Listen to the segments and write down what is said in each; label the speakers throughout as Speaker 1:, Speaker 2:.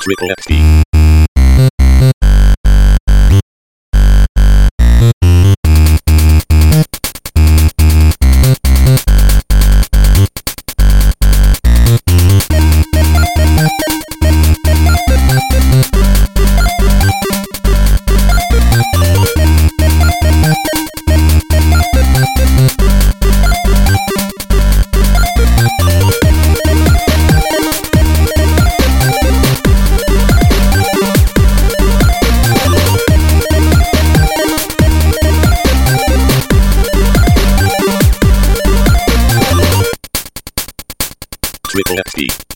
Speaker 1: Triple FP. Triple FP.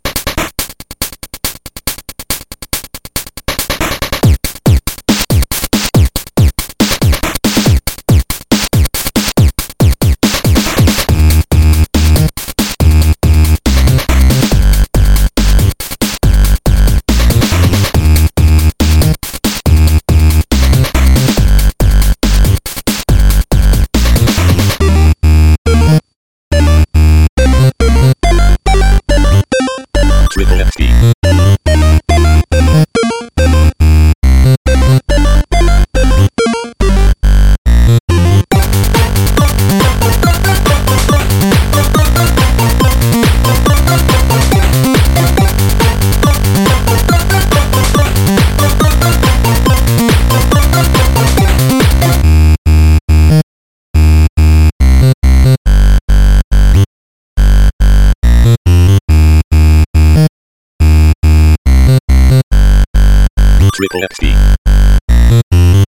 Speaker 1: Triple XP.